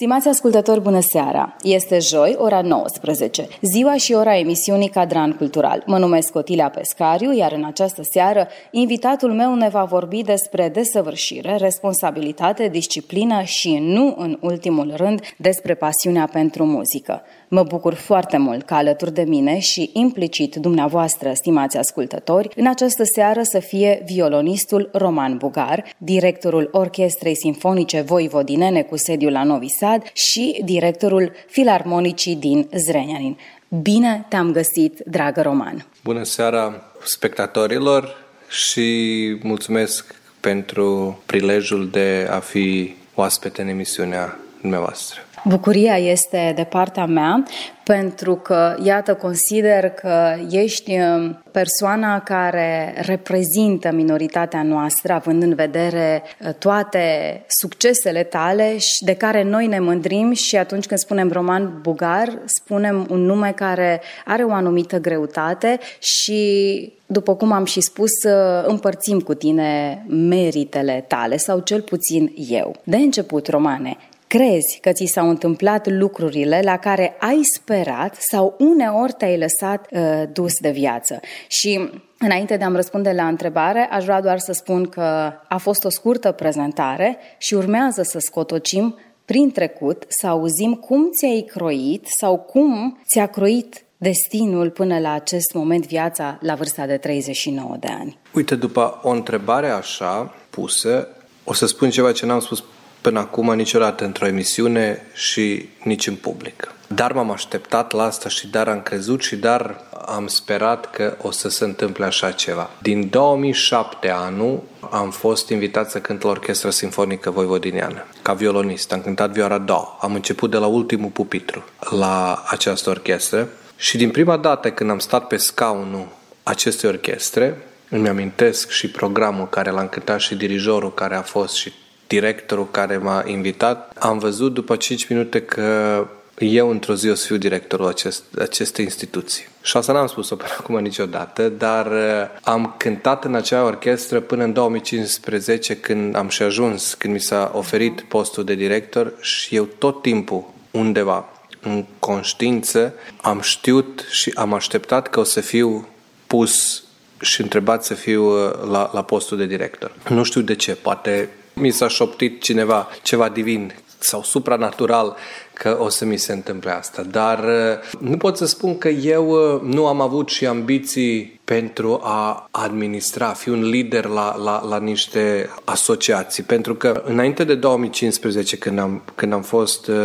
Stimați ascultători, bună seara! Este joi, ora 19, ziua și ora emisiunii Cadran Cultural. Mă numesc Otilia Pescariu, iar în această seară invitatul meu ne va vorbi despre desăvârșire, responsabilitate, disciplină și, nu în ultimul rând, despre pasiunea pentru muzică. Mă bucur foarte mult că alături de mine și implicit dumneavoastră, stimați ascultători, în această seară să fie violonistul Roman Bugar, directorul Orchestrei Sinfonice Voivodinene cu sediul la Novi Sad și directorul Filarmonicii din Zrenjanin. Bine te-am găsit, dragă Roman! Bună seara spectatorilor și mulțumesc pentru prilejul de a fi oaspete în emisiunea dumneavoastră. Bucuria este de partea mea pentru că, iată, consider că ești um, persoana care reprezintă minoritatea noastră, având în vedere uh, toate succesele tale și de care noi ne mândrim și atunci când spunem roman bugar, spunem un nume care are o anumită greutate și după cum am și spus, uh, împărțim cu tine meritele tale, sau cel puțin eu. De început, Romane, Crezi că ți s-au întâmplat lucrurile la care ai sperat sau uneori te-ai lăsat uh, dus de viață. Și Înainte de a-mi răspunde la întrebare, aș vrea doar să spun că a fost o scurtă prezentare și urmează să scotocim prin trecut, să auzim cum ți-ai croit sau cum ți-a croit destinul până la acest moment viața la vârsta de 39 de ani. Uite, după o întrebare așa pusă, o să spun ceva ce n-am spus până acum niciodată într-o emisiune și nici în public. Dar m-am așteptat la asta și dar am crezut și dar am sperat că o să se întâmple așa ceva. Din 2007 anul am fost invitat să cânt la Orchestra Sinfonică Voivodiniană, ca violonist. Am cântat vioara do. Am început de la ultimul pupitru la această orchestră și din prima dată când am stat pe scaunul acestei orchestre, îmi amintesc și programul care l-am cântat și dirijorul care a fost și directorul care m-a invitat, am văzut după 5 minute că eu într-o zi o să fiu directorul acest, acestei instituții. Și asta n-am spus-o până acum niciodată, dar uh, am cântat în acea orchestră până în 2015 când am și ajuns, când mi s-a oferit postul de director și eu tot timpul undeva în conștiință am știut și am așteptat că o să fiu pus și întrebat să fiu uh, la, la postul de director. Nu știu de ce, poate mi s-a șoptit cineva, ceva divin sau supranatural că o să mi se întâmple asta. Dar uh, nu pot să spun că eu uh, nu am avut și ambiții pentru a administra, a fi un lider la, la, la niște asociații. Pentru că înainte de 2015, când am, când am fost uh,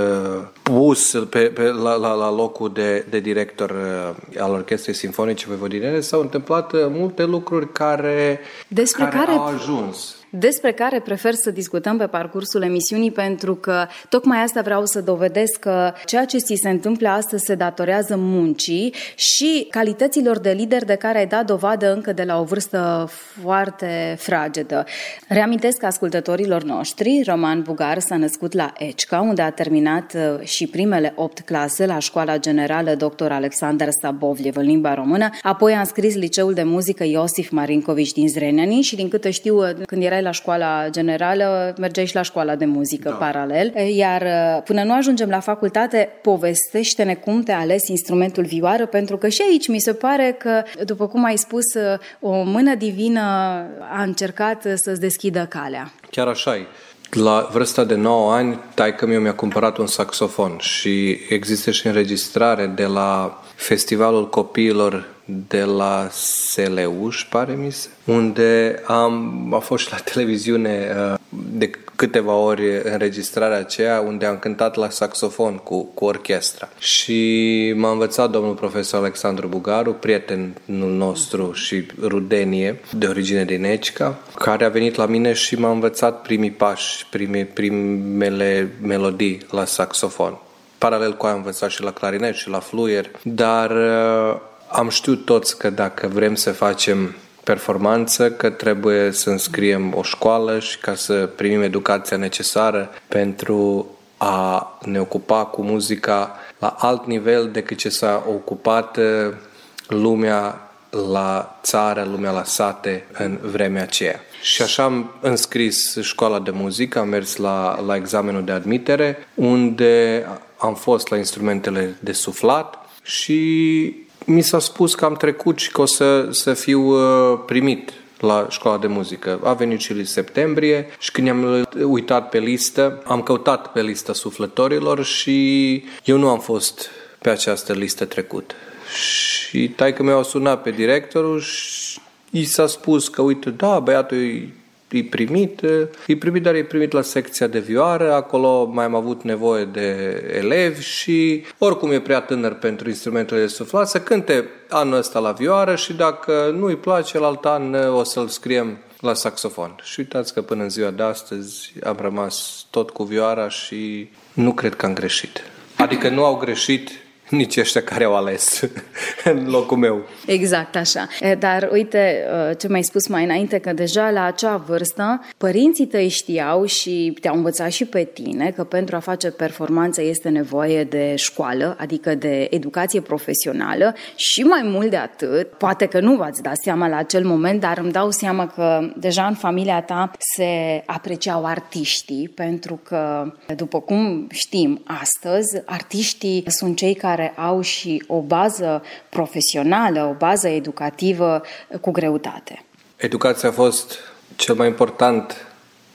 pus pe, pe, la, la, la locul de, de director uh, al Orchestrei Sinfonice Voivodinene, s-au întâmplat uh, multe lucruri care, Despre care, care au ajuns despre care prefer să discutăm pe parcursul emisiunii pentru că tocmai asta vreau să dovedesc că ceea ce ți se întâmplă astăzi se datorează muncii și calităților de lider de care ai dat dovadă încă de la o vârstă foarte fragedă. Reamintesc ascultătorilor noștri, Roman Bugar s-a născut la Ecica, unde a terminat uh, și primele opt clase la Școala Generală Dr. Alexander Sabovliev în limba română, apoi a înscris liceul de muzică Iosif Marinkovici din Zrenjanin și din câte știu, uh, când erai la școala generală, mergeai și la școala de muzică da. paralel. Iar uh, până nu ajungem la facultate, povestește-ne cum te ales instrumentul vioară, pentru că și aici mi se pare că, după cum ai spus, uh, o mână divină a încercat să-ți deschidă calea. Chiar așa e. La vârsta de 9 ani, taică mi mi-a cumpărat un saxofon și există și înregistrare de la Festivalul Copiilor de la Seleuș, pare mi se, unde am, a fost și la televiziune uh, de câteva ori înregistrarea aceea unde am cântat la saxofon cu, cu orchestra. Și m-a învățat domnul profesor Alexandru Bugaru, prietenul nostru și rudenie de origine din Ecica, care a venit la mine și m-a învățat primii pași, primii, primele melodii la saxofon paralel cu aia am învățat și la clarinet și la fluier, dar uh, am știut toți că dacă vrem să facem performanță, că trebuie să înscriem o școală și ca să primim educația necesară pentru a ne ocupa cu muzica la alt nivel decât ce s-a ocupat uh, lumea la țară, lumea la sate în vremea aceea. Și așa am înscris școala de muzică, am mers la, la examenul de admitere, unde am fost la instrumentele de suflat și mi s-a spus că am trecut și că o să, să fiu uh, primit la școala de muzică. A venit și septembrie și când am uitat pe listă, am căutat pe lista suflătorilor și eu nu am fost pe această listă trecut. Și taică mi-au sunat pe directorul și i s-a spus că, uite, da, băiatul e e primit, e primit, dar e primit la secția de vioară, acolo mai am avut nevoie de elevi și oricum e prea tânăr pentru instrumentele de suflat, să cânte anul ăsta la vioară și dacă nu îi place, la alt an o să-l scriem la saxofon. Și uitați că până în ziua de astăzi am rămas tot cu vioara și nu cred că am greșit. Adică nu au greșit nici ăștia care au ales în locul meu. Exact așa. Dar uite ce mai spus mai înainte, că deja la acea vârstă părinții tăi știau și te-au învățat și pe tine că pentru a face performanță este nevoie de școală, adică de educație profesională și mai mult de atât, poate că nu v-ați dat seama la acel moment, dar îmi dau seama că deja în familia ta se apreciau artiștii, pentru că, după cum știm astăzi, artiștii sunt cei care care au și o bază profesională, o bază educativă cu greutate. Educația a fost cel mai important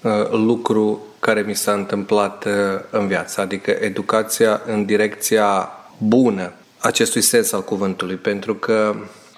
uh, lucru care mi s-a întâmplat uh, în viață, adică educația în direcția bună acestui sens al cuvântului, pentru că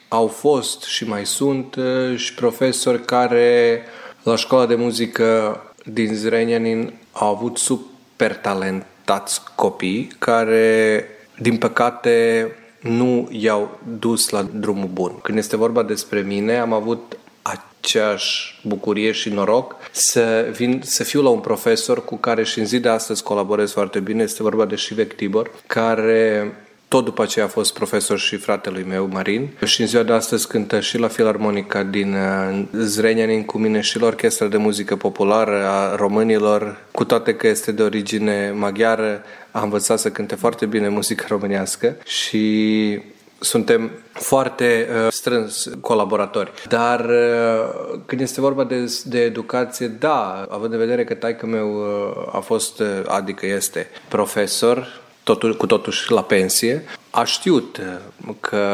au fost și mai sunt uh, și profesori care la școala de muzică din Zrenjanin au avut super talentați copii care din păcate, nu i-au dus la drumul bun. Când este vorba despre mine, am avut aceeași bucurie și noroc să vin să fiu la un profesor cu care și în zi de astăzi colaborez foarte bine. Este vorba de Shivek Tibor, care tot după aceea a fost profesor și fratelui meu, Marin. Și în ziua de astăzi cântă și la Filarmonica din uh, Zrenjanin cu mine și la Orchestra de Muzică Populară a românilor, cu toate că este de origine maghiară, a învățat să cânte foarte bine muzică românească și suntem foarte uh, strâns colaboratori. Dar uh, când este vorba de, de educație, da, având în vedere că taică meu uh, a fost, uh, adică este profesor, totul, cu totuși la pensie, a știut uh, că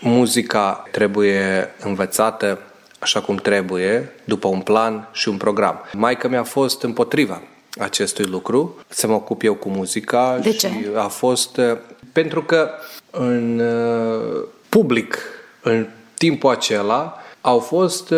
muzica trebuie învățată așa cum trebuie, după un plan și un program. Maica mi-a fost împotriva acestui lucru, să mă ocup eu cu muzica De și ce? a fost uh, pentru că în uh, public, în timpul acela, au fost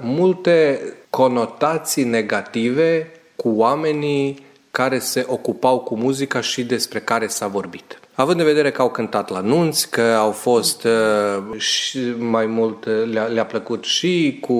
multe conotații negative cu oamenii care se ocupau cu muzica și despre care s-a vorbit. Având în vedere că au cântat la nunți, că au fost uh, și mai mult, uh, le-a, le-a plăcut și cu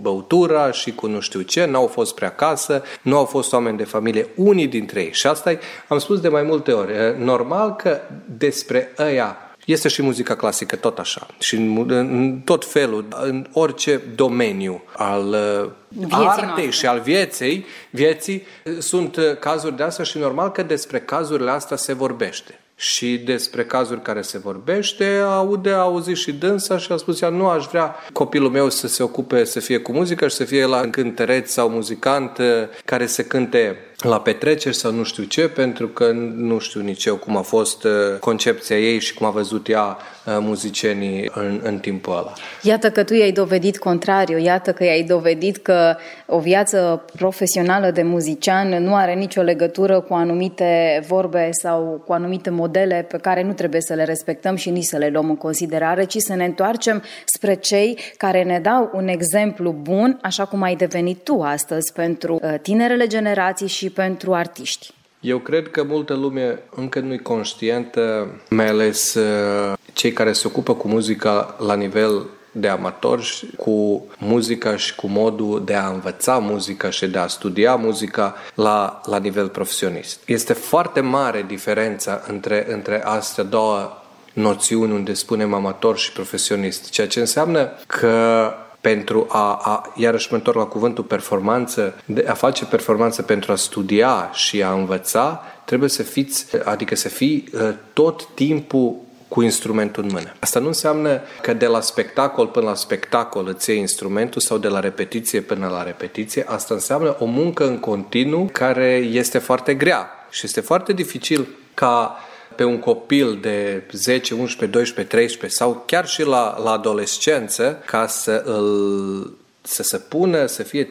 băutura și cu nu știu ce, n-au fost prea acasă, nu au fost oameni de familie, unii dintre ei. Și asta am spus de mai multe ori. Uh, normal că despre ăia este și muzica clasică tot așa. Și în, în tot felul, în orice domeniu al uh, Vieții artei noastre. și al vieții, vieții, sunt uh, cazuri de astea și normal că despre cazurile astea se vorbește. Și despre cazuri care se vorbește, aude, a auzit și dânsa și a spus, ea nu aș vrea copilul meu să se ocupe, să fie cu muzică și să fie la cântăreț sau muzicant uh, care să cânte la petreceri sau nu știu ce, pentru că nu știu nici eu cum a fost uh, concepția ei și cum a văzut ea uh, muzicienii în, în timpul ăla. Iată că tu i-ai dovedit contrariu, iată că i-ai dovedit că o viață profesională de muzician nu are nicio legătură cu anumite vorbe sau cu anumite modele pe care nu trebuie să le respectăm și nici să le luăm în considerare, ci să ne întoarcem spre cei care ne dau un exemplu bun, așa cum ai devenit tu astăzi pentru uh, tinerele generații și pentru artiști. Eu cred că multă lume încă nu e conștientă, mai ales uh, cei care se ocupă cu muzica la nivel de amatori cu muzica și cu modul de a învăța muzica și de a studia muzica la, la nivel profesionist. Este foarte mare diferența între, între astea două noțiuni unde spunem amator și profesionist, ceea ce înseamnă că pentru a, a iarăși mă întorc la cuvântul performanță, de a face performanță pentru a studia și a învăța, trebuie să fiți, adică să fii uh, tot timpul cu instrumentul în mână. Asta nu înseamnă că de la spectacol până la spectacol îți iei instrumentul sau de la repetiție până la repetiție. Asta înseamnă o muncă în continuu care este foarte grea și este foarte dificil ca pe un copil de 10, 11, 12, 13 sau chiar și la, la adolescență ca să îl să se pună să fie 3-4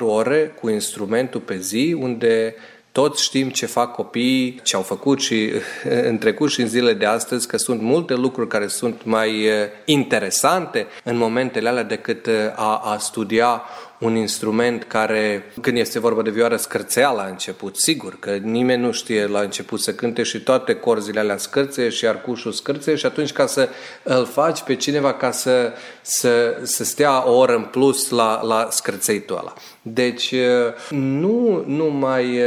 ore cu instrumentul pe zi unde toți știm ce fac copiii, ce au făcut și în trecut și în zilele de astăzi, că sunt multe lucruri care sunt mai eh, interesante în momentele alea decât eh, a, a studia un instrument care, când este vorba de vioară, scârțea la început, sigur, că nimeni nu știe la început să cânte și toate corzile alea scârțe și arcușul scârțe și atunci ca să îl faci pe cineva ca să, să, să stea o oră în plus la, la scârțeitul ăla. Deci nu numai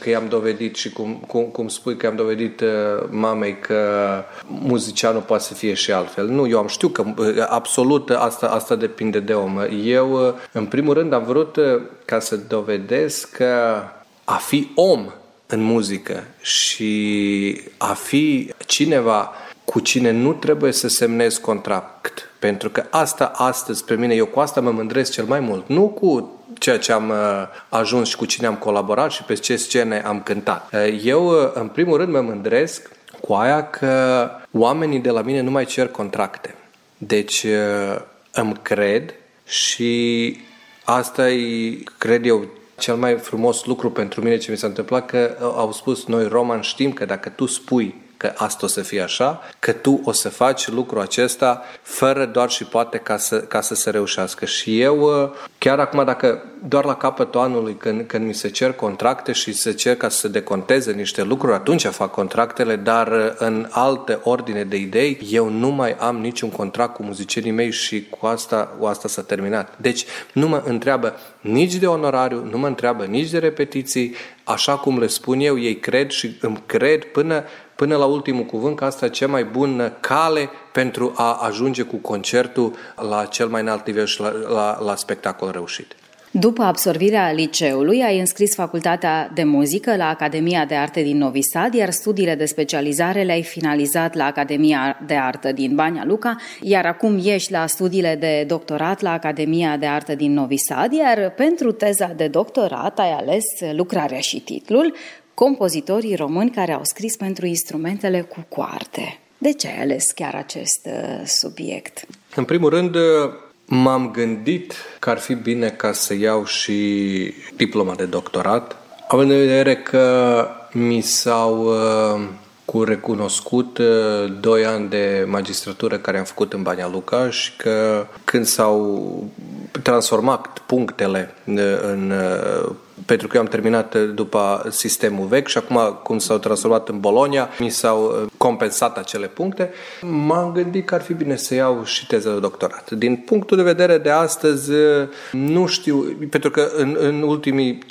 că i-am dovedit și cum, cum, cum spui că i-am dovedit mamei că muzicianul poate să fie și altfel. Nu, eu am știut că absolut asta, asta depinde de om. Eu, în primul rând, am vrut ca să dovedesc că a fi om în muzică și a fi cineva cu cine nu trebuie să semnezi contract. Pentru că asta astăzi, pe mine, eu cu asta mă mândresc cel mai mult. Nu cu ceea ce am uh, ajuns și cu cine am colaborat și pe ce scene am cântat. Uh, eu, uh, în primul rând, mă mândresc cu aia că oamenii de la mine nu mai cer contracte. Deci îmi cred și asta e, cred eu, cel mai frumos lucru pentru mine ce mi s-a întâmplat că au spus noi roman știm că dacă tu spui că asta o să fie așa, că tu o să faci lucrul acesta fără doar și poate ca să, ca să se reușească. Și eu, uh, chiar acum, dacă doar la capătul anului, când, când mi se cer contracte și se cer ca să se deconteze niște lucruri, atunci fac contractele, dar uh, în alte ordine de idei, eu nu mai am niciun contract cu muzicienii mei și cu asta, cu asta s-a terminat. Deci nu mă întreabă nici de onorariu, nu mă întreabă nici de repetiții, așa cum le spun eu, ei cred și îmi cred până până la ultimul cuvânt că asta e cea mai bună cale pentru a ajunge cu concertul la cel mai înalt nivel și la, la, la spectacol reușit. După absolvirea liceului, ai înscris facultatea de muzică la Academia de Arte din Novi Sad, iar studiile de specializare le-ai finalizat la Academia de Artă din Bania Luca, iar acum ești la studiile de doctorat la Academia de Artă din Novi Sad, iar pentru teza de doctorat ai ales lucrarea și titlul compozitorii români care au scris pentru instrumentele cu coarte. De ce ai ales chiar acest uh, subiect? În primul rând, uh, m-am gândit că ar fi bine ca să iau și diploma de doctorat, având în vedere că mi s-au uh, cu recunoscut doi ani de magistratură care am făcut în Bania Luca și că când s-au transformat punctele în pentru că eu am terminat uh, după sistemul vechi și acum cum s-au transformat în Bolonia, mi s-au uh, compensat acele puncte, m-am gândit că ar fi bine să iau și teză de doctorat. Din punctul de vedere de astăzi, uh, nu știu, pentru că în, în ultimii 5-6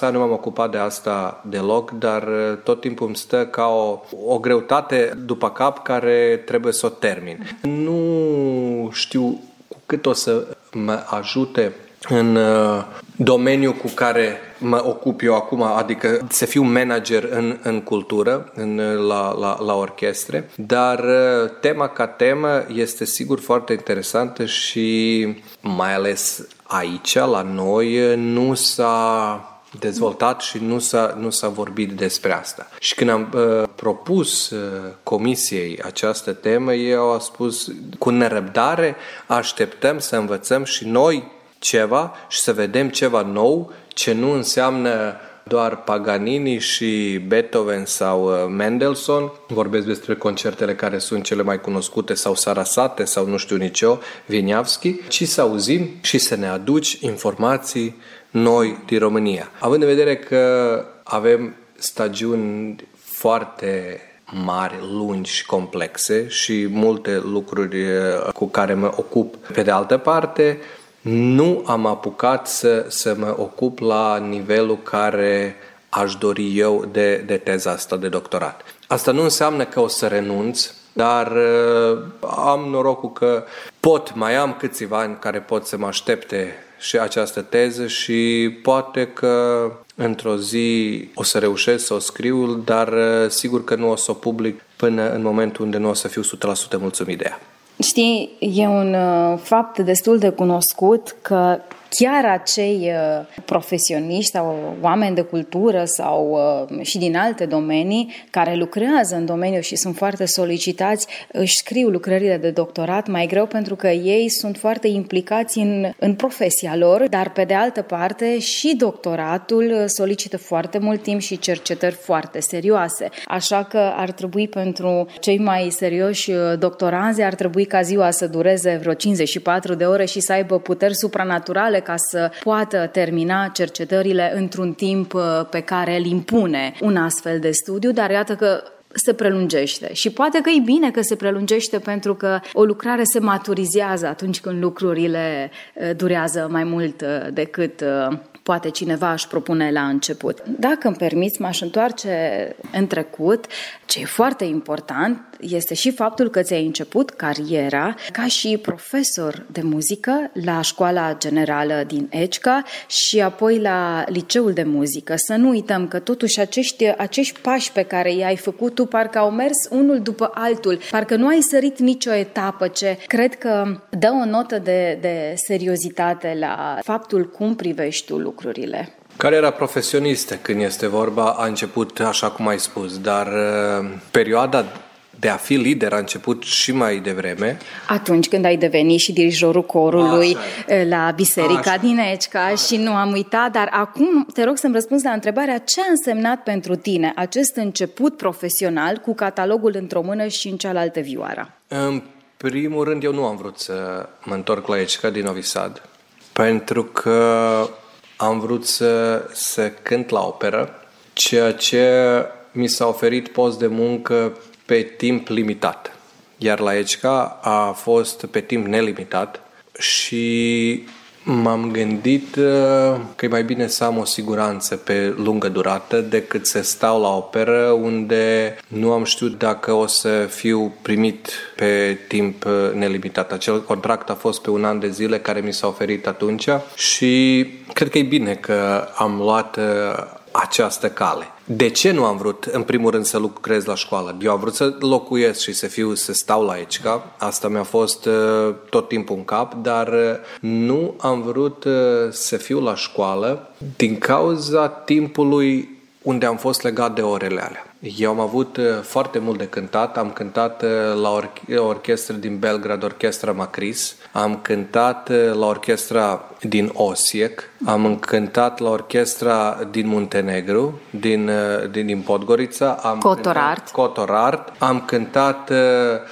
ani nu m-am ocupat de asta deloc, dar tot timpul îmi stă ca o, o greutate după cap care trebuie să o termin. Nu știu cu cât o să mă ajute în domeniul cu care mă ocup eu acum, adică să fiu manager în, în cultură, în, la, la, la orchestre, dar uh, tema ca temă este sigur foarte interesantă și mai ales aici, la noi, nu s-a dezvoltat și nu s-a, nu s-a vorbit despre asta. Și când am uh, propus uh, comisiei această temă, eu au spus cu nerăbdare așteptăm să învățăm și noi ceva și să vedem ceva nou, ce nu înseamnă doar Paganini și Beethoven sau uh, Mendelssohn. Vorbesc despre concertele care sunt cele mai cunoscute sau Sarasate sau nu știu nici eu, Vieniavski, ci să auzim și să ne aduci informații noi din România. Având în vedere că avem stagiuni foarte mari, lungi și complexe și multe lucruri cu care mă ocup. Pe de altă parte, nu am apucat să, să mă ocup la nivelul care aș dori eu de, de teza asta de doctorat. Asta nu înseamnă că o să renunț, dar uh, am norocul că pot, mai am câțiva ani care pot să mă aștepte și această teză și poate că într-o zi o să reușesc să o scriu, dar uh, sigur că nu o să o public până în momentul unde nu o să fiu 100% mulțumit de ea. Știi, e un uh, fapt destul de cunoscut că chiar acei uh, profesioniști sau oameni de cultură sau uh, și din alte domenii care lucrează în domeniu și sunt foarte solicitați, își scriu lucrările de doctorat mai greu pentru că ei sunt foarte implicați în, în profesia lor, dar pe de altă parte și doctoratul solicită foarte mult timp și cercetări foarte serioase. Așa că ar trebui pentru cei mai serioși doctoranzi, ar trebui ca ziua să dureze vreo 54 de ore și să aibă puteri supranaturale ca să poată termina cercetările într-un timp uh, pe care îl impune un astfel de studiu, dar iată că se prelungește. Și poate că e bine că se prelungește pentru că o lucrare se maturizează atunci când lucrurile uh, durează mai mult uh, decât poate cineva își propune la început. Dacă îmi permiți, m-aș întoarce în trecut. Ce e foarte important este și faptul că ți-ai început cariera ca și profesor de muzică la Școala Generală din Ecica și apoi la Liceul de Muzică. Să nu uităm că totuși acești, acești pași pe care i-ai făcut tu parcă au mers unul după altul, parcă nu ai sărit nicio etapă, ce cred că dă o notă de, de seriozitate la faptul cum privești tu lucrurile. Cariera profesionistă, când este vorba, a început așa cum ai spus, dar uh, perioada de a fi lider a început și mai devreme. Atunci când ai devenit și dirijorul corului Așa. la biserica Așa. din Ecica Așa. și nu am uitat, dar acum te rog să-mi răspunzi la întrebarea ce a însemnat pentru tine acest început profesional cu catalogul într-o mână și în cealaltă vioara? În primul rând, eu nu am vrut să mă întorc la Ecica din Novi Sad, pentru că am vrut să, să cânt la operă, ceea ce mi s-a oferit post de muncă pe timp limitat. Iar la ECCA a fost pe timp nelimitat și m-am gândit uh, că e mai bine să am o siguranță pe lungă durată decât să stau la operă unde nu am știut dacă o să fiu primit pe timp uh, nelimitat. Acel contract a fost pe un an de zile care mi s-a oferit atunci și cred că e bine că am luat uh, această cale. De ce nu am vrut, în primul rând, să lucrez la școală? Eu am vrut să locuiesc și să fiu, să stau la ECCA. Asta mi-a fost uh, tot timpul în cap, dar uh, nu am vrut uh, să fiu la școală din cauza timpului unde am fost legat de orele alea. Eu am avut uh, foarte mult de cântat. Am cântat uh, la or- orchestră din Belgrad, Orchestra Macris. Am cântat uh, la orchestra din Osiek. Am cântat la orchestra din Muntenegru, din, din, din Podgorița. Am Cotorart. Cotorart. Am cântat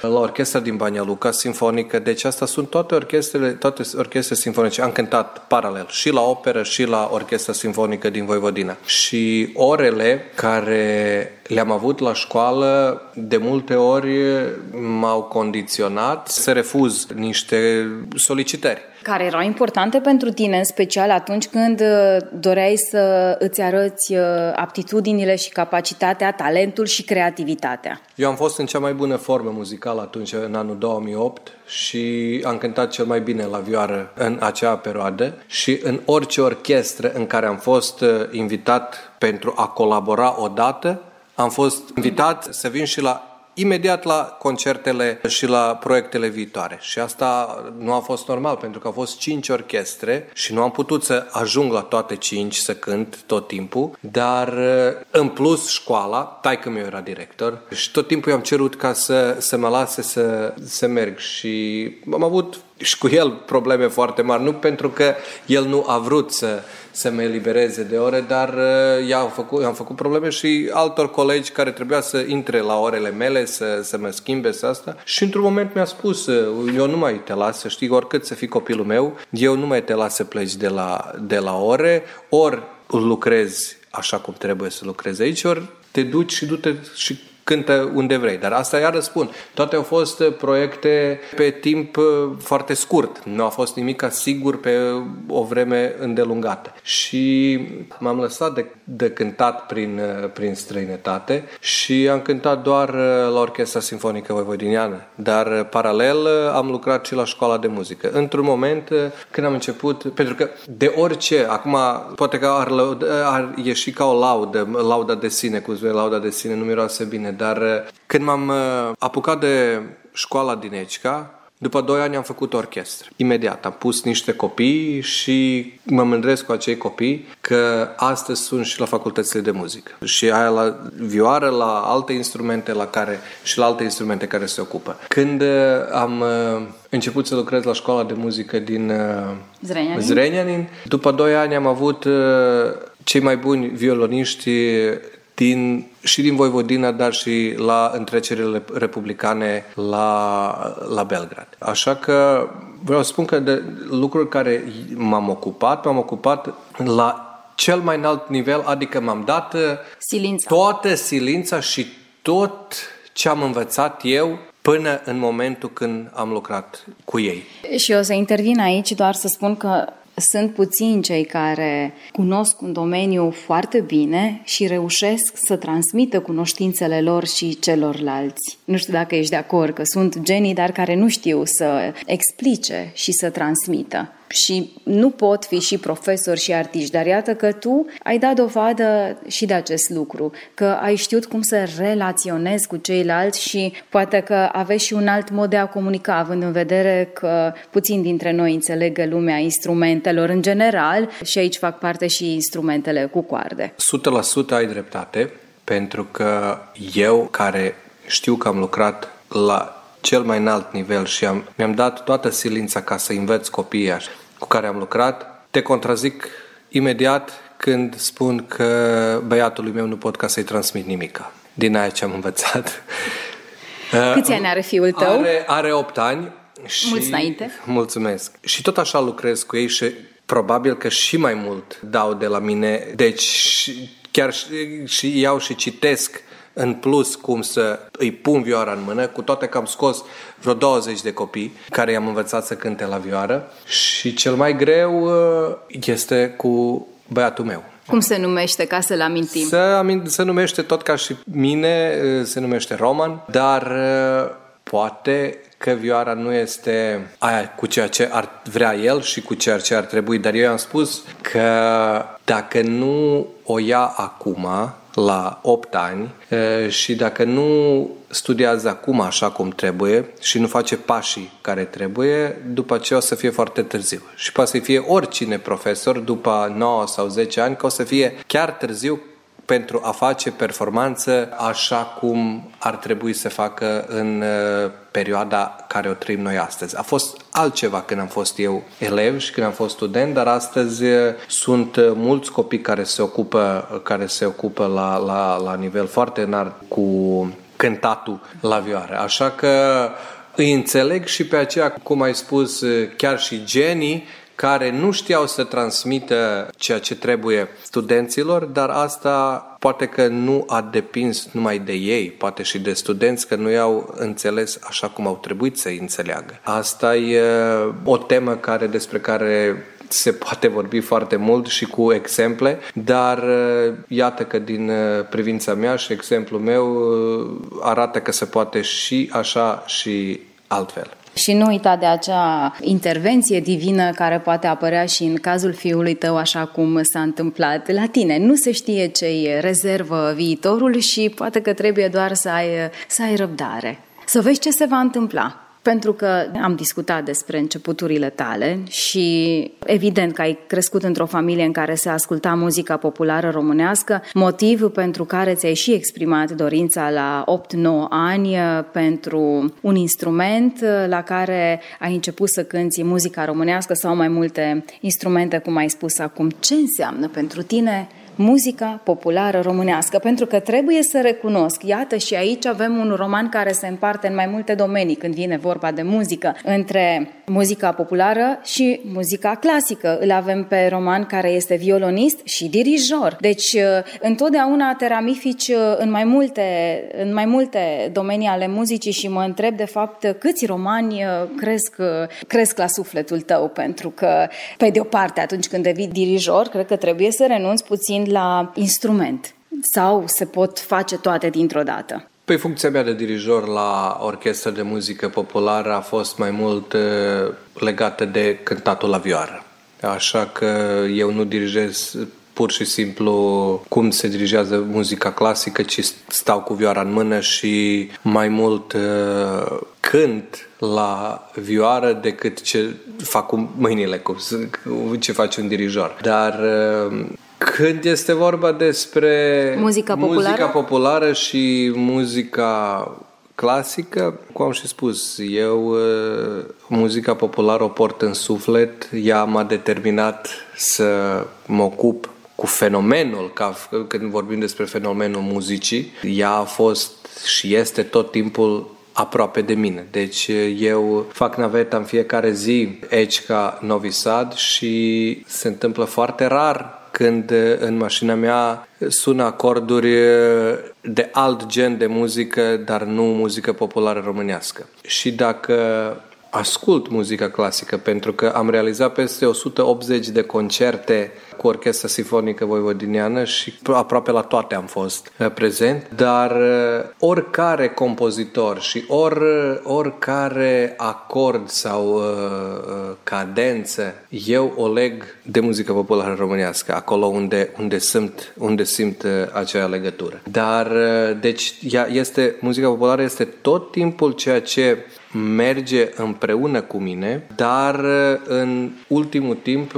la orchestra din Banja Luka Sinfonică. Deci asta sunt toate orchestrele, toate orchestre sinfonice. Am cântat paralel și la operă și la orchestra sinfonică din Voivodina. Și orele care le-am avut la școală, de multe ori m-au condiționat să refuz niște solicitări. Care erau importante pentru tine, în special atunci când uh, doreai să îți arăți uh, aptitudinile și capacitatea, talentul și creativitatea. Eu am fost în cea mai bună formă muzicală atunci, în anul 2008, și am cântat cel mai bine la vioară în acea perioadă și în orice orchestră în care am fost uh, invitat pentru a colabora odată, am fost invitat să vin și la imediat la concertele și la proiectele viitoare. Și asta nu a fost normal, pentru că au fost cinci orchestre și nu am putut să ajung la toate cinci să cânt tot timpul, dar în plus școala, taică meu era director și tot timpul i-am cerut ca să, să mă lase să, să merg și am avut și cu el probleme foarte mari, nu pentru că el nu a vrut să, să mă elibereze de ore, dar uh, i-am făcut, i-am făcut probleme și altor colegi care trebuia să intre la orele mele, să, să mă schimbe, să asta. Și într-un moment mi-a spus, uh, eu nu mai te las, să știi, oricât să fii copilul meu, eu nu mai te las să pleci de la, de la ore, ori lucrezi așa cum trebuie să lucrezi aici, ori te duci și du-te și cântă unde vrei. Dar asta iar spun, toate au fost proiecte pe timp uh, foarte scurt. Nu a fost nimic sigur pe o vreme îndelungată. Și m-am lăsat de, de cântat prin, uh, prin străinătate și am cântat doar uh, la Orchestra Sinfonică Voivodiniană. Dar paralel am lucrat și la școala de muzică. Într-un moment când am început, pentru că de orice, acum poate că ar, ar ieși ca o laudă, lauda de sine, cum spune lauda de sine, nu miroase bine, dar uh, când m-am uh, apucat de școala din Ecica, după doi ani am făcut orchestră. Imediat am pus niște copii și mă mândresc cu acei copii că astăzi sunt și la facultățile de muzică. Și aia la vioară, la alte instrumente la care, și la alte instrumente care se ocupă. Când uh, am început să lucrez la școala de muzică din Zrenjanin, Zrenjanin după doi ani am avut cei mai buni violoniști din, și din Voivodina, dar și la întrecerile republicane la, la Belgrad. Așa că vreau să spun că de lucruri care m-am ocupat, m-am ocupat la cel mai înalt nivel, adică m-am dat uh, silința. toată silința și tot ce am învățat eu până în momentul când am lucrat cu ei. Și o să intervin aici doar să spun că sunt puțini cei care cunosc un domeniu foarte bine și reușesc să transmită cunoștințele lor și celorlalți. Nu știu dacă ești de acord că sunt genii, dar care nu știu să explice și să transmită și nu pot fi și profesori și artiști, dar iată că tu ai dat dovadă și de acest lucru, că ai știut cum să relaționezi cu ceilalți și poate că aveți și un alt mod de a comunica, având în vedere că puțin dintre noi înțelegă lumea instrumentelor în general și aici fac parte și instrumentele cu coarde. 100% ai dreptate, pentru că eu care știu că am lucrat la cel mai înalt nivel și am, mi-am dat toată silința ca să învăț copiii cu care am lucrat. Te contrazic imediat când spun că băiatului meu nu pot ca să-i transmit nimica din aia ce am învățat. Câți ani are fiul tău? Are, are 8 ani. Și, Mulți înainte. Mulțumesc. Și tot așa lucrez cu ei și probabil că și mai mult dau de la mine. Deci chiar și, și iau și citesc în plus cum să îi pun vioara în mână, cu toate că am scos vreo 20 de copii care i-am învățat să cânte la vioară și cel mai greu uh, este cu băiatul meu. Cum se numește, ca să-l amintim? Se, se numește tot ca și mine, uh, se numește Roman, dar uh, poate că vioara nu este aia cu ceea ce ar vrea el și cu ceea ce ar trebui, dar eu am spus că dacă nu o ia acum, la 8 ani și dacă nu studiază acum așa cum trebuie și nu face pașii care trebuie, după ce o să fie foarte târziu. Și poate să fie oricine profesor după 9 sau 10 ani, că o să fie chiar târziu pentru a face performanță așa cum ar trebui să facă în uh, perioada care o trăim noi astăzi. A fost altceva când am fost eu elev și când am fost student, dar astăzi uh, sunt uh, mulți copii care se ocupă, care se ocupă la, la, la nivel foarte înalt cu cântatul la vioară. Așa că îi înțeleg și pe aceea, cum ai spus, chiar și genii care nu știau să transmită ceea ce trebuie studenților, dar asta poate că nu a depins numai de ei, poate și de studenți că nu i-au înțeles așa cum au trebuit să-i înțeleagă. Asta e o temă care, despre care se poate vorbi foarte mult și cu exemple, dar iată că din privința mea și exemplul meu arată că se poate și așa și altfel. Și nu uita de acea intervenție divină care poate apărea și în cazul fiului tău, așa cum s-a întâmplat la tine. Nu se știe ce îi rezervă viitorul și poate că trebuie doar să ai, să ai răbdare. Să vezi ce se va întâmpla. Pentru că am discutat despre începuturile tale și evident că ai crescut într-o familie în care se asculta muzica populară românească, motiv pentru care ți-ai și exprimat dorința la 8-9 ani pentru un instrument la care ai început să cânti muzica românească sau mai multe instrumente, cum ai spus acum. Ce înseamnă pentru tine muzica populară românească, pentru că trebuie să recunosc, iată și aici avem un roman care se împarte în mai multe domenii când vine vorba de muzică, între muzica populară și muzica clasică. Îl avem pe roman care este violonist și dirijor. Deci, uh, întotdeauna te ramifici uh, în mai multe, în mai multe domenii ale muzicii și mă întreb, de fapt, câți romani uh, cresc, cresc la sufletul tău, pentru că, pe de o parte, atunci când devii dirijor, cred că trebuie să renunți puțin la instrument. Sau se pot face toate dintr-o dată? Păi funcția mea de dirijor la orchestră de muzică populară a fost mai mult legată de cântatul la vioară. Așa că eu nu dirigez pur și simplu cum se dirigează muzica clasică, ci stau cu vioara în mână și mai mult uh, cânt la vioară decât ce fac cu mâinile, cu ce face un dirijor. Dar uh, când este vorba despre muzica populară, muzica populară și muzica clasică, cum am și spus, eu uh, muzica populară o port în suflet, ea m-a determinat să mă ocup cu fenomenul, ca când vorbim despre fenomenul muzicii, ea a fost și este tot timpul aproape de mine. Deci uh, eu fac naveta în fiecare zi aici ca Novi Sad și se întâmplă foarte rar când în mașina mea sună acorduri de alt gen de muzică, dar nu muzică populară românească. Și dacă ascult muzica clasică, pentru că am realizat peste 180 de concerte cu Orchestra Sinfonică Voivodiniană și aproape la toate am fost uh, prezent, dar uh, oricare compozitor și or, uh, oricare acord sau uh, cadență, eu o leg de muzică populară românească, acolo unde, unde simt, unde simt acea legătură. Dar, deci, ea este, muzica populară este tot timpul ceea ce merge împreună cu mine, dar în ultimul timp,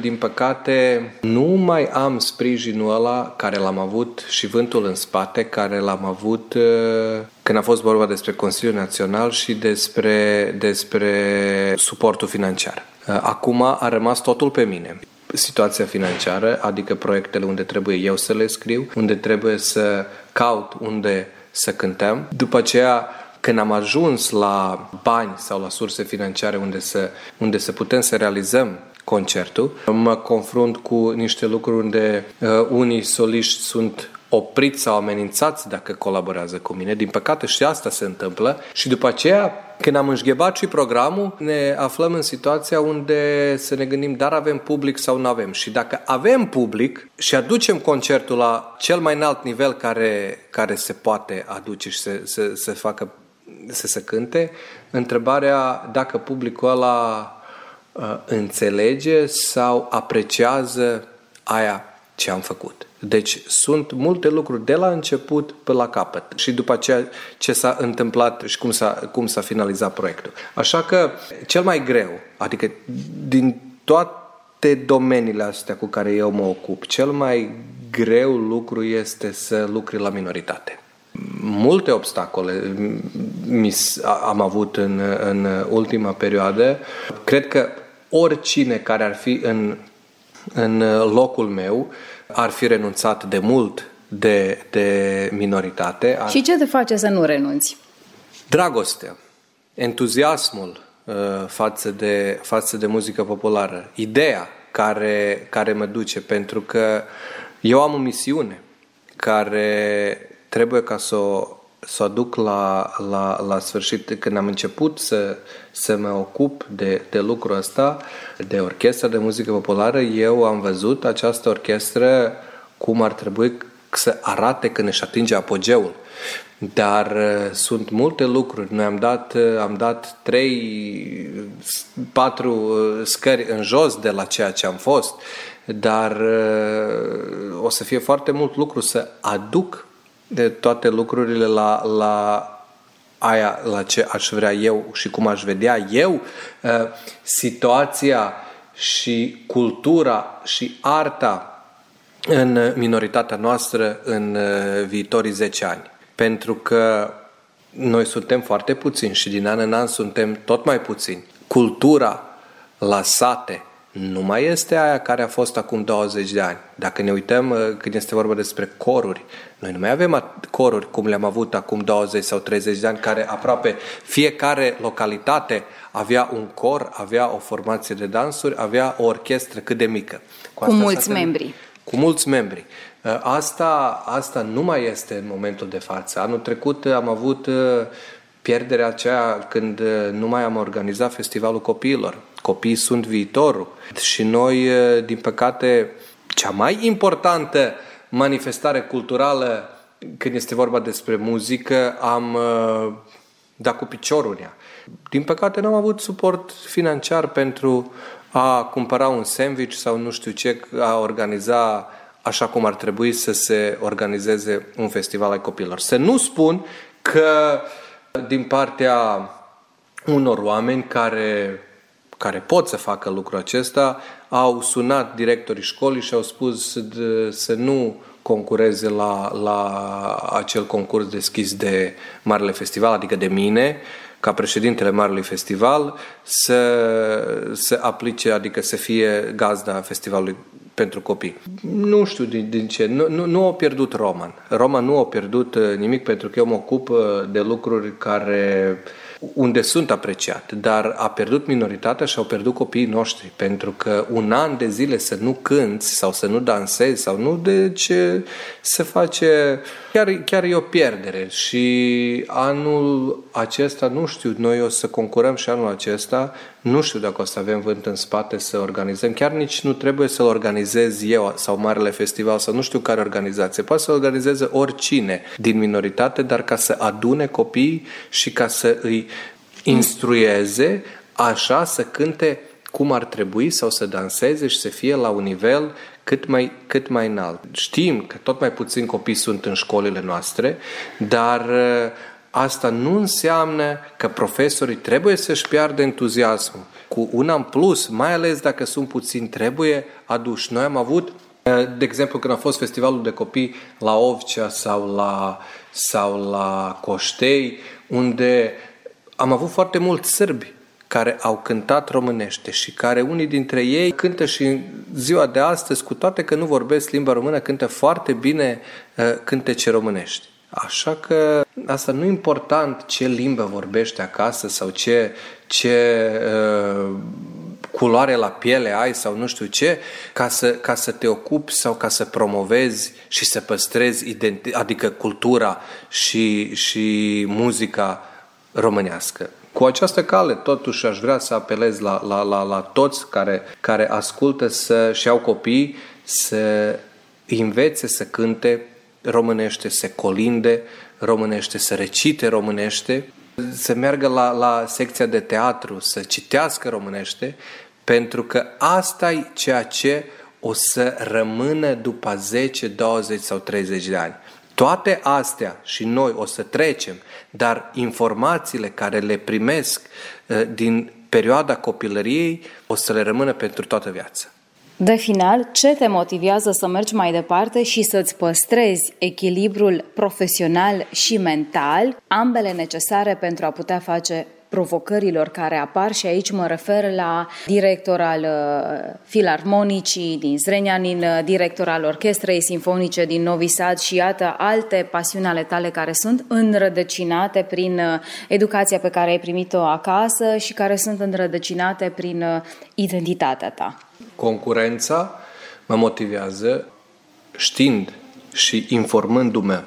din păcate, nu mai am sprijinul ăla care l-am avut și vântul în spate, care l-am avut uh, când a fost vorba despre Consiliul Național și despre, despre suportul financiar. Uh, acum a rămas totul pe mine situația financiară, adică proiectele unde trebuie eu să le scriu, unde trebuie să caut unde să cântăm. După aceea, când am ajuns la bani sau la surse financiare unde să, unde să putem să realizăm concertul. Mă confrunt cu niște lucruri unde uh, unii soliști sunt opriți sau amenințați dacă colaborează cu mine. Din păcate și asta se întâmplă. Și după aceea, când am înșghebat și programul, ne aflăm în situația unde să ne gândim, dar avem public sau nu avem. Și dacă avem public și aducem concertul la cel mai înalt nivel care, care se poate aduce și să, să, să facă să se cânte, întrebarea dacă publicul ăla Uh, înțelege sau apreciază aia ce am făcut. Deci sunt multe lucruri de la început până la capăt și după aceea ce s-a întâmplat și cum s-a, cum s-a finalizat proiectul. Așa că cel mai greu, adică din toate domeniile astea cu care eu mă ocup, cel mai greu lucru este să lucri la minoritate. Multe obstacole am avut în, în ultima perioadă. Cred că oricine care ar fi în, în locul meu ar fi renunțat de mult de, de minoritate. Ar... Și ce te face să nu renunți? Dragostea, entuziasmul uh, față, de, față de muzică populară, ideea care, care mă duce, pentru că eu am o misiune care trebuie ca să o să o aduc la, la, la sfârșit. Când am început să, să mă ocup de, de lucrul ăsta, de orchestră de muzică populară, eu am văzut această orchestră cum ar trebui să arate când își atinge apogeul. Dar uh, sunt multe lucruri. Noi am dat, uh, am dat trei, patru uh, scări în jos de la ceea ce am fost, dar o să fie foarte mult lucru să aduc de toate lucrurile la, la aia la ce aș vrea eu și cum aș vedea eu uh, situația și cultura și arta în minoritatea noastră în uh, viitorii 10 ani. Pentru că noi suntem foarte puțini și din an în an suntem tot mai puțini. Cultura la sate nu mai este aia care a fost acum 20 de ani. Dacă ne uităm uh, când este vorba despre coruri, noi nu mai avem coruri cum le-am avut acum 20 sau 30 de ani, care aproape fiecare localitate avea un cor, avea o formație de dansuri, avea o orchestră cât de mică. Cu, cu mulți membri. Cu mulți membri. Uh, asta, asta nu mai este în momentul de față. Anul trecut am avut uh, pierderea aceea când nu mai am organizat Festivalul Copiilor Copiii sunt viitorul. Și noi, din păcate, cea mai importantă manifestare culturală când este vorba despre muzică, am dat cu piciorul ea. Din păcate n-am avut suport financiar pentru a cumpăra un sandwich sau nu știu ce, a organiza așa cum ar trebui să se organizeze un festival al copilor. Să nu spun că din partea unor oameni care care pot să facă lucrul acesta au sunat directorii școlii și au spus de, să nu concureze la, la acel concurs deschis de Marele Festival, adică de mine, ca președintele Marelui Festival, să, să aplice, adică să fie gazda festivalului pentru copii. Nu știu din, din ce. Nu, nu, nu au pierdut Roman. Roman nu a pierdut uh, nimic pentru că eu mă ocup uh, de lucruri care uh, unde sunt apreciat, dar a pierdut minoritatea și au pierdut copiii noștri, pentru că un an de zile să nu cânți sau să nu dansezi sau nu, de ce se face, chiar, chiar e o pierdere și anul acesta, nu știu, noi o să concurăm și anul acesta, nu știu dacă o să avem vânt în spate să organizăm, chiar nici nu trebuie să-l organizez eu sau Marele Festival sau nu știu care organizație, poate să organizeze oricine din minoritate, dar ca să adune copii și ca să îi instruieze așa să cânte cum ar trebui sau să danseze și să fie la un nivel cât mai, cât mai înalt. Știm că tot mai puțini copii sunt în școlile noastre, dar Asta nu înseamnă că profesorii trebuie să-și piardă entuziasmul. Cu un an plus, mai ales dacă sunt puțini, trebuie aduși. Noi am avut, de exemplu, când a fost festivalul de copii la Ovcea sau la, sau la Coștei, unde am avut foarte mulți sârbi care au cântat românește și care unii dintre ei cântă și în ziua de astăzi, cu toate că nu vorbesc limba română, cântă foarte bine uh, cântece românești. Așa că asta nu e important ce limbă vorbește acasă sau ce, ce uh, culoare la piele ai sau nu știu ce, ca să, ca să te ocupi sau ca să promovezi și să păstrezi identi- adică cultura și, și muzica românească. Cu această cale, totuși, aș vrea să apelez la, la, la, la toți care, care ascultă să-și iau copii, să învețe să cânte românește, să colinde românește, să recite românește, să meargă la, la secția de teatru, să citească românește, pentru că asta e ceea ce o să rămână după 10, 20 sau 30 de ani. Toate astea și noi o să trecem, dar informațiile care le primesc uh, din perioada copilăriei o să le rămână pentru toată viața. De final, ce te motivează să mergi mai departe și să-ți păstrezi echilibrul profesional și mental, ambele necesare pentru a putea face provocărilor care apar și aici mă refer la director al uh, Filarmonicii din Zrenjanin, uh, director al Orchestrei Sinfonice din Novi Sad și iată alte pasiuni ale tale care sunt înrădăcinate prin uh, educația pe care ai primit-o acasă și care sunt înrădăcinate prin identitatea ta. Concurența mă motivează știind și informându-mă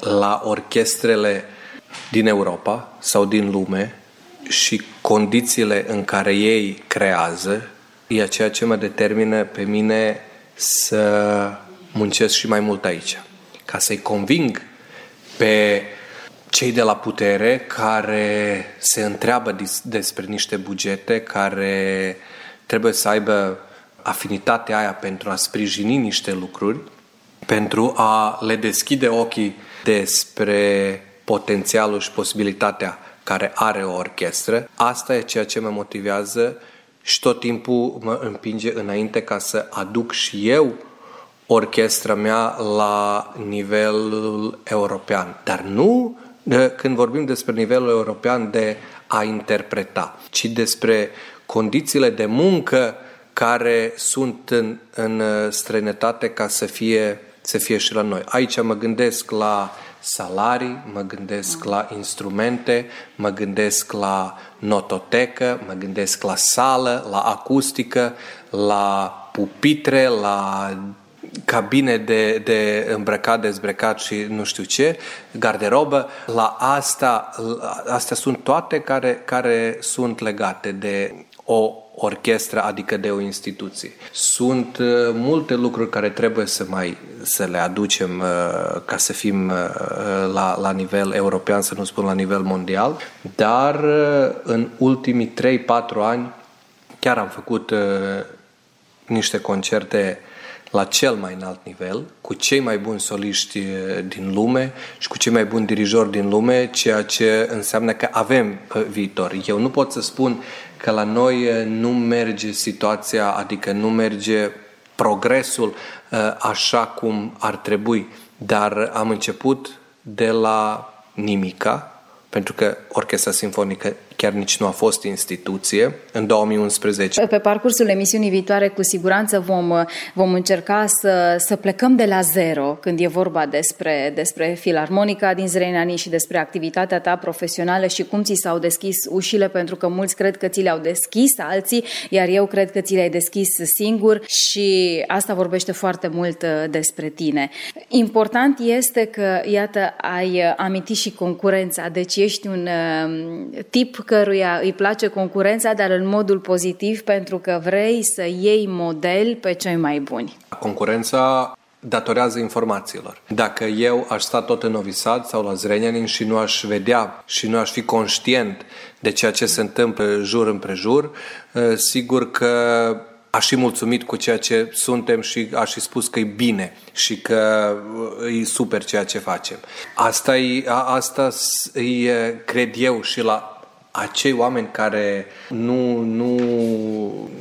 la orchestrele din Europa sau din lume și condițiile în care ei creează e ceea ce mă determină pe mine să muncesc și mai mult aici. Ca să-i conving pe cei de la putere care se întreabă despre niște bugete, care trebuie să aibă afinitatea aia pentru a sprijini niște lucruri, pentru a le deschide ochii despre potențialul și posibilitatea care are o orchestră. Asta e ceea ce mă motivează și tot timpul mă împinge înainte ca să aduc și eu orchestra mea la nivelul european. Dar nu când vorbim despre nivelul european de a interpreta, ci despre condițiile de muncă care sunt în, în străinătate ca să fie, să fie și la noi. Aici mă gândesc la salarii, mă gândesc la instrumente, mă gândesc la nototecă, mă gândesc la sală, la acustică, la pupitre, la cabine de, de îmbrăcat, dezbrăcat și nu știu ce, garderobă, la asta, astea sunt toate care, care sunt legate de o orchestră, adică de o instituție. Sunt uh, multe lucruri care trebuie să mai să le aducem uh, ca să fim uh, la, la nivel european, să nu spun la nivel mondial, dar uh, în ultimii 3-4 ani chiar am făcut uh, niște concerte la cel mai înalt nivel, cu cei mai buni soliști uh, din lume și cu cei mai buni dirijori din lume, ceea ce înseamnă că avem uh, viitor. Eu nu pot să spun că la noi uh, nu merge situația, adică nu merge progresul așa cum ar trebui, dar am început de la nimica, pentru că Orchestra Sinfonică chiar nici nu a fost instituție în 2011. Pe parcursul emisiunii viitoare, cu siguranță vom, vom încerca să, să plecăm de la zero când e vorba despre, despre filarmonica din Zrenani și despre activitatea ta profesională și cum ți s-au deschis ușile, pentru că mulți cred că ți le-au deschis, alții, iar eu cred că ți le-ai deschis singur și asta vorbește foarte mult uh, despre tine. Important este că, iată, ai amintit și concurența, deci ești un uh, tip căruia îi place concurența, dar în modul pozitiv, pentru că vrei să iei model pe cei mai buni. Concurența datorează informațiilor. Dacă eu aș sta tot în Novi Sad sau la Zrenjanin și nu aș vedea și nu aș fi conștient de ceea ce se întâmplă jur împrejur, eh, sigur că aș fi mulțumit cu ceea ce suntem și aș fi spus că e bine și că eh, e super ceea ce facem. Asta e, asta e, cred eu, și la acei oameni care nu, nu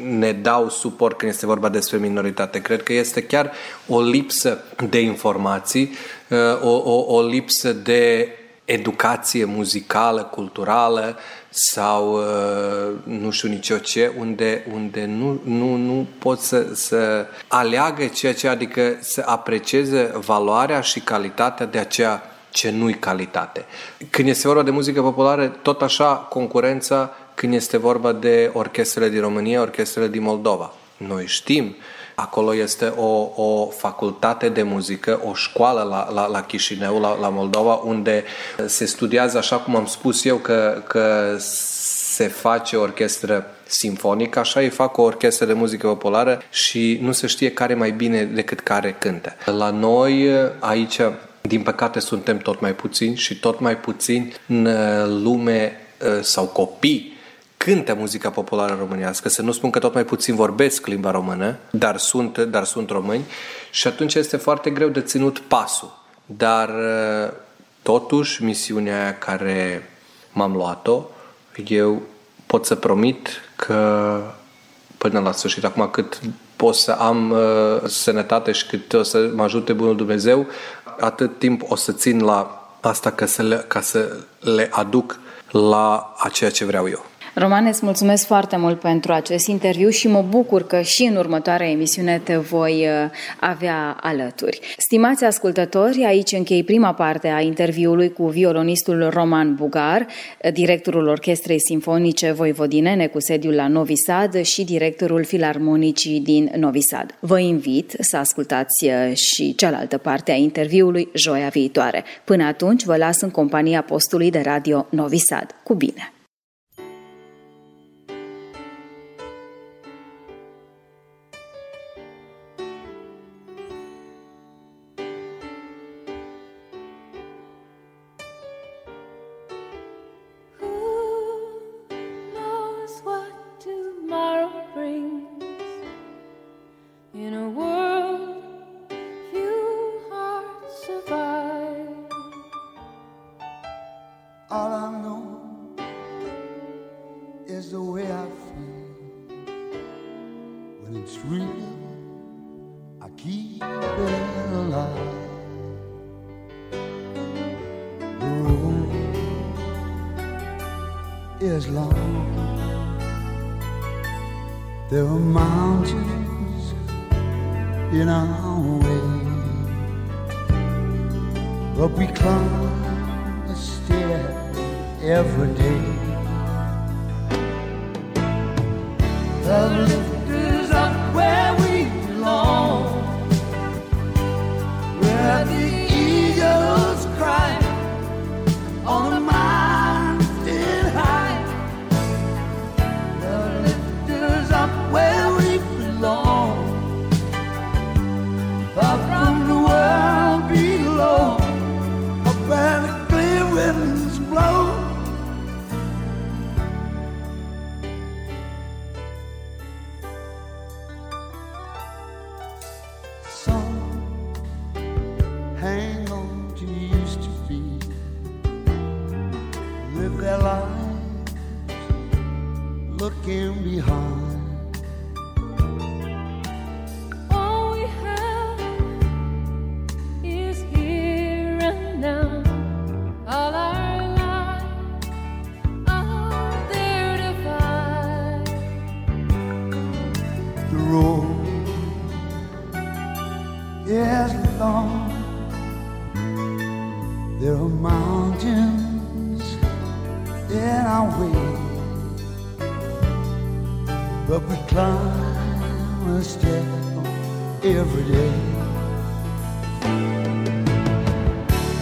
ne dau suport când este vorba despre minoritate. Cred că este chiar o lipsă de informații, uh, o, o, o lipsă de educație muzicală, culturală sau uh, nu știu nici eu ce, unde, unde nu, nu, nu pot să, să aleagă ceea ce, adică să aprecieze valoarea și calitatea de aceea ce nu-i calitate. Când este vorba de muzică populară, tot așa concurența când este vorba de orchestrele din România, orchestrele din Moldova. Noi știm, acolo este o, o facultate de muzică, o școală la, la, la Chișinău, la, la Moldova, unde se studiază, așa cum am spus eu, că, că se face orchestră simfonică, așa îi fac o orchestră de muzică populară și nu se știe care mai bine decât care cântă. La noi, aici, din păcate suntem tot mai puțini și tot mai puțini în uh, lume uh, sau copii cântă muzica populară românească, să nu spun că tot mai puțin vorbesc limba română, dar sunt, dar sunt români și atunci este foarte greu de ținut pasul. Dar uh, totuși misiunea aia care m-am luat-o, eu pot să promit că până la sfârșit, acum cât pot să am uh, sănătate și cât o să mă ajute Bunul Dumnezeu, atât timp o să țin la asta ca să le, ca să le aduc la a ceea ce vreau eu. Roman, îți mulțumesc foarte mult pentru acest interviu și mă bucur că și în următoarea emisiune te voi uh, avea alături. Stimați ascultători, aici închei prima parte a interviului cu violonistul Roman Bugar, directorul Orchestrei Simfonice Voivodinene cu sediul la Novi Sad și directorul Filarmonicii din Novi Sad. Vă invit să ascultați uh, și cealaltă parte a interviului joia viitoare. Până atunci, vă las în compania postului de radio Novi Sad. Cu bine! We climb a stair every day. way, but we climb a step every day.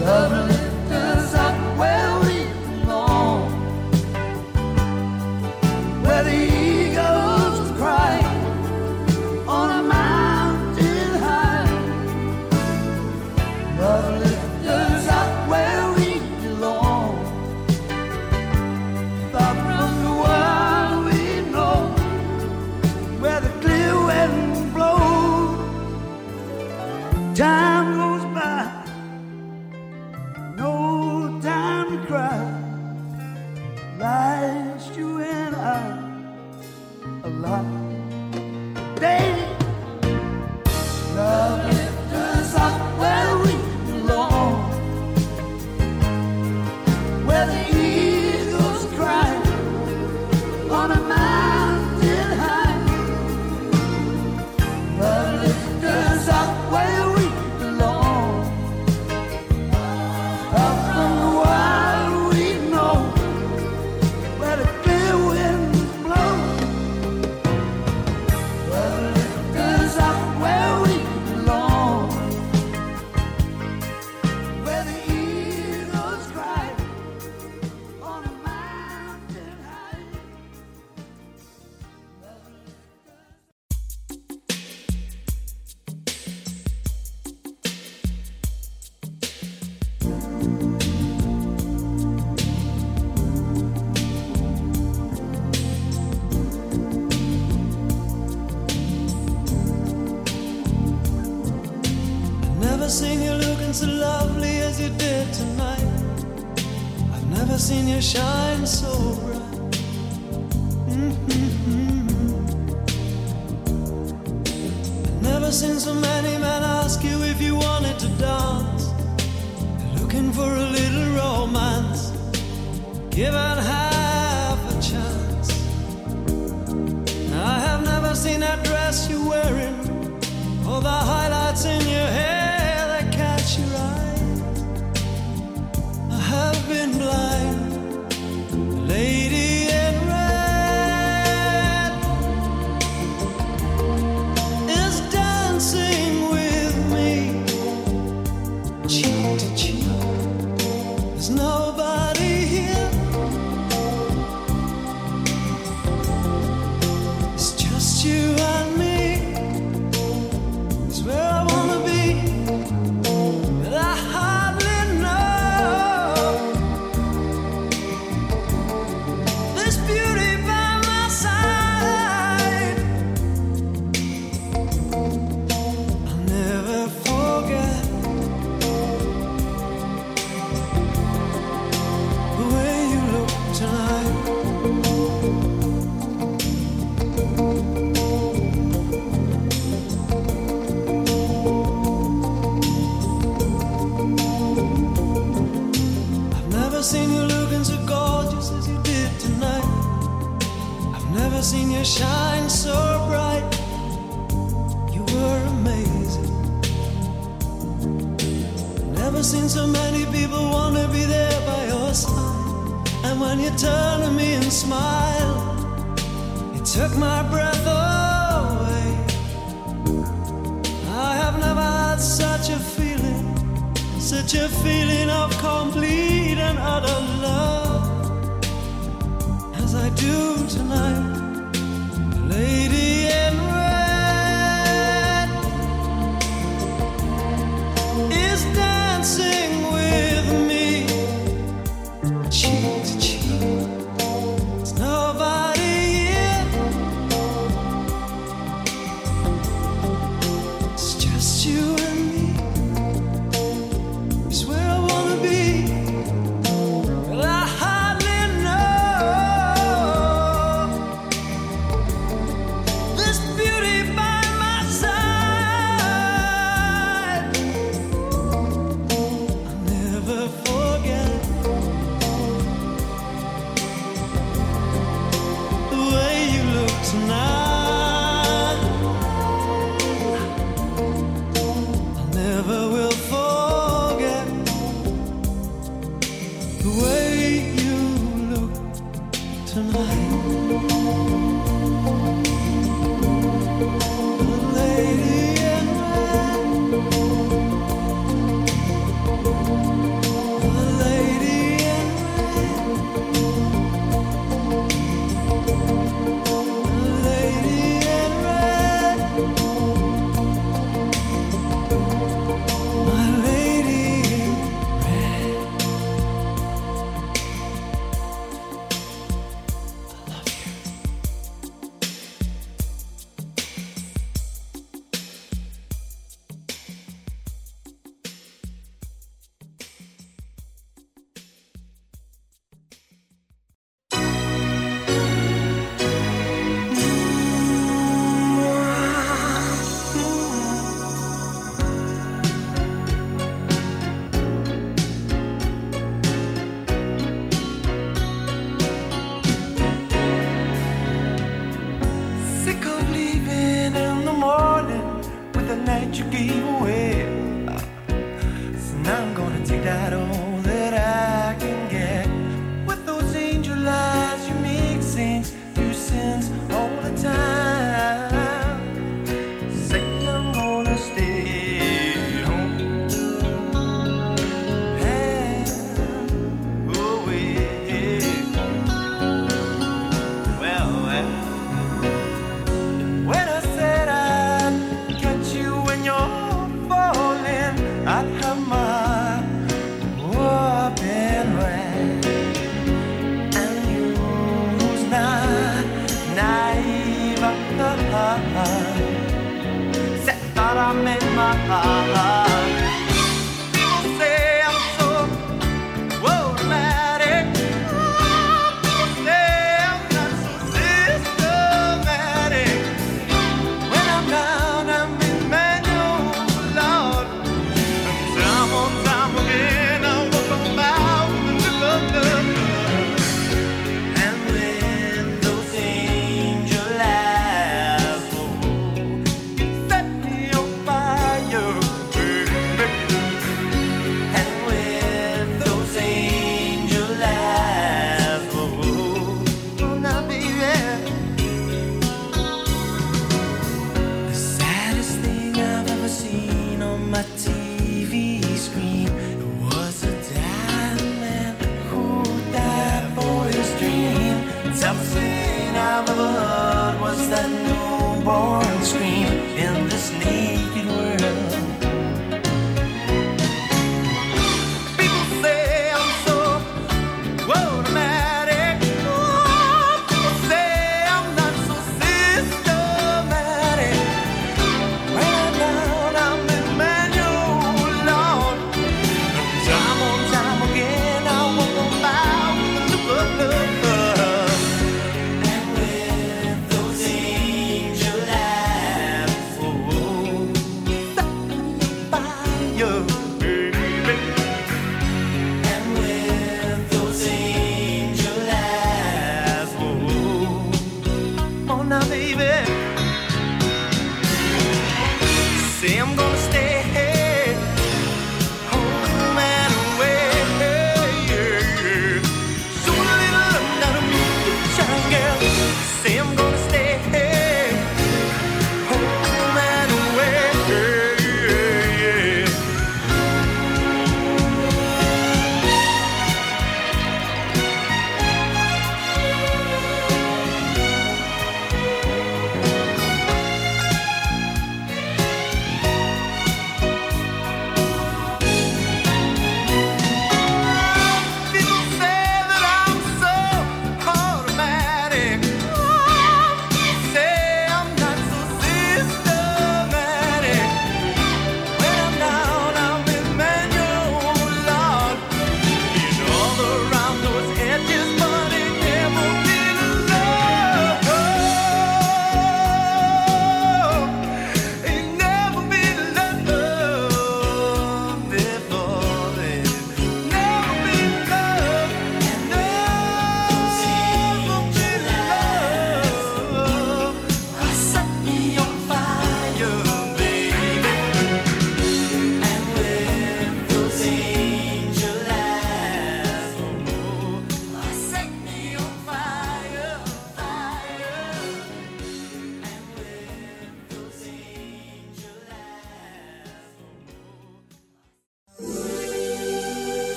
Lovely. never seen you looking so lovely as you did tonight. I've never seen you shine so bright. I've never seen so many men ask you if you wanted to dance. They're looking for a little romance. Give it half a chance. I have never seen that dress you're wearing, or the highlights in your hair. when you turn to me and smile, it took my breath away. I have never had such a feeling, such a feeling of complete and utter love as I do tonight, lady. And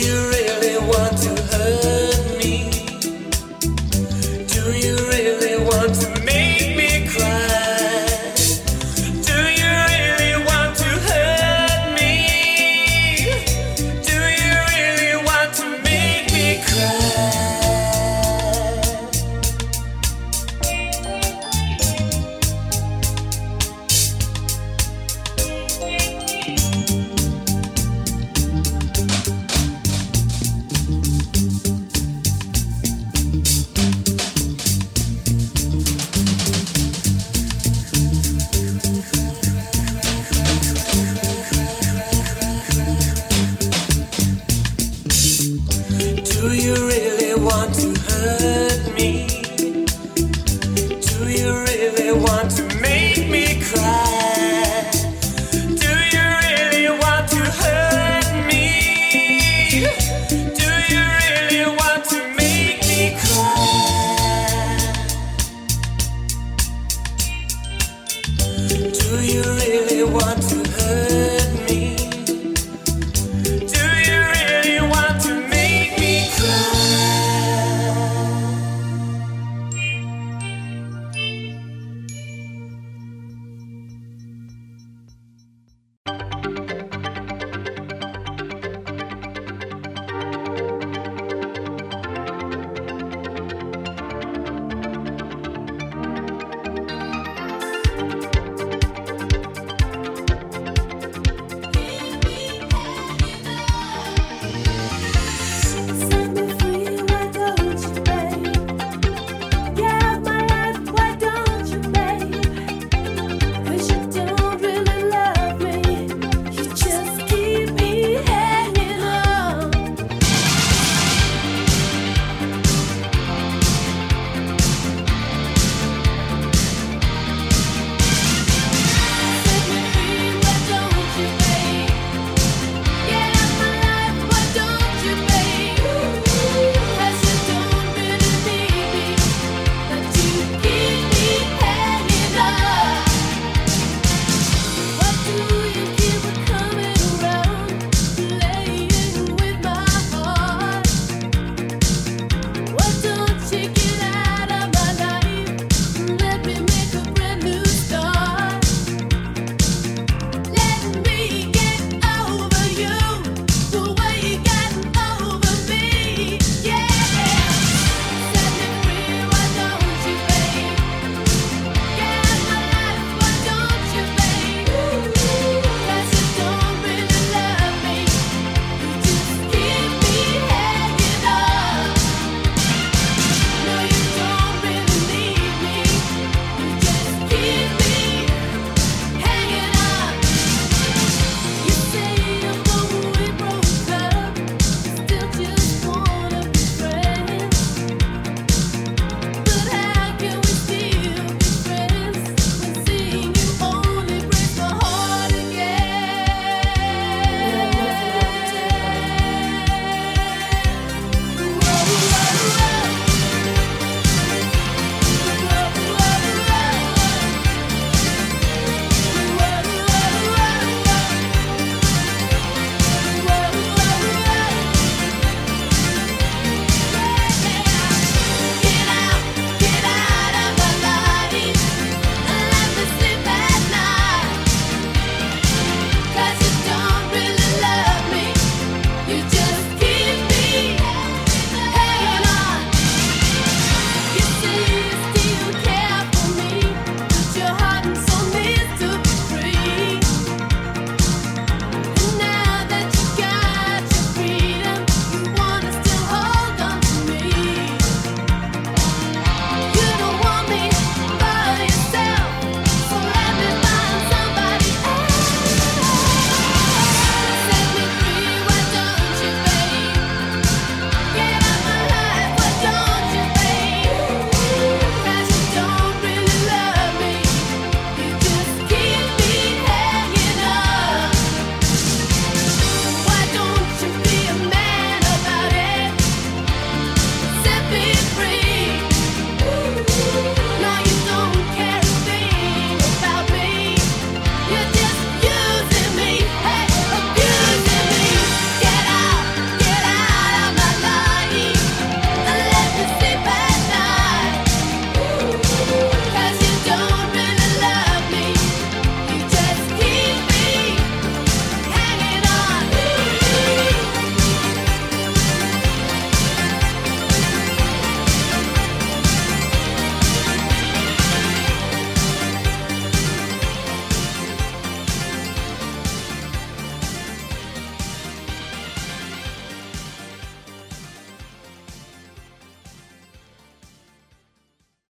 you really want to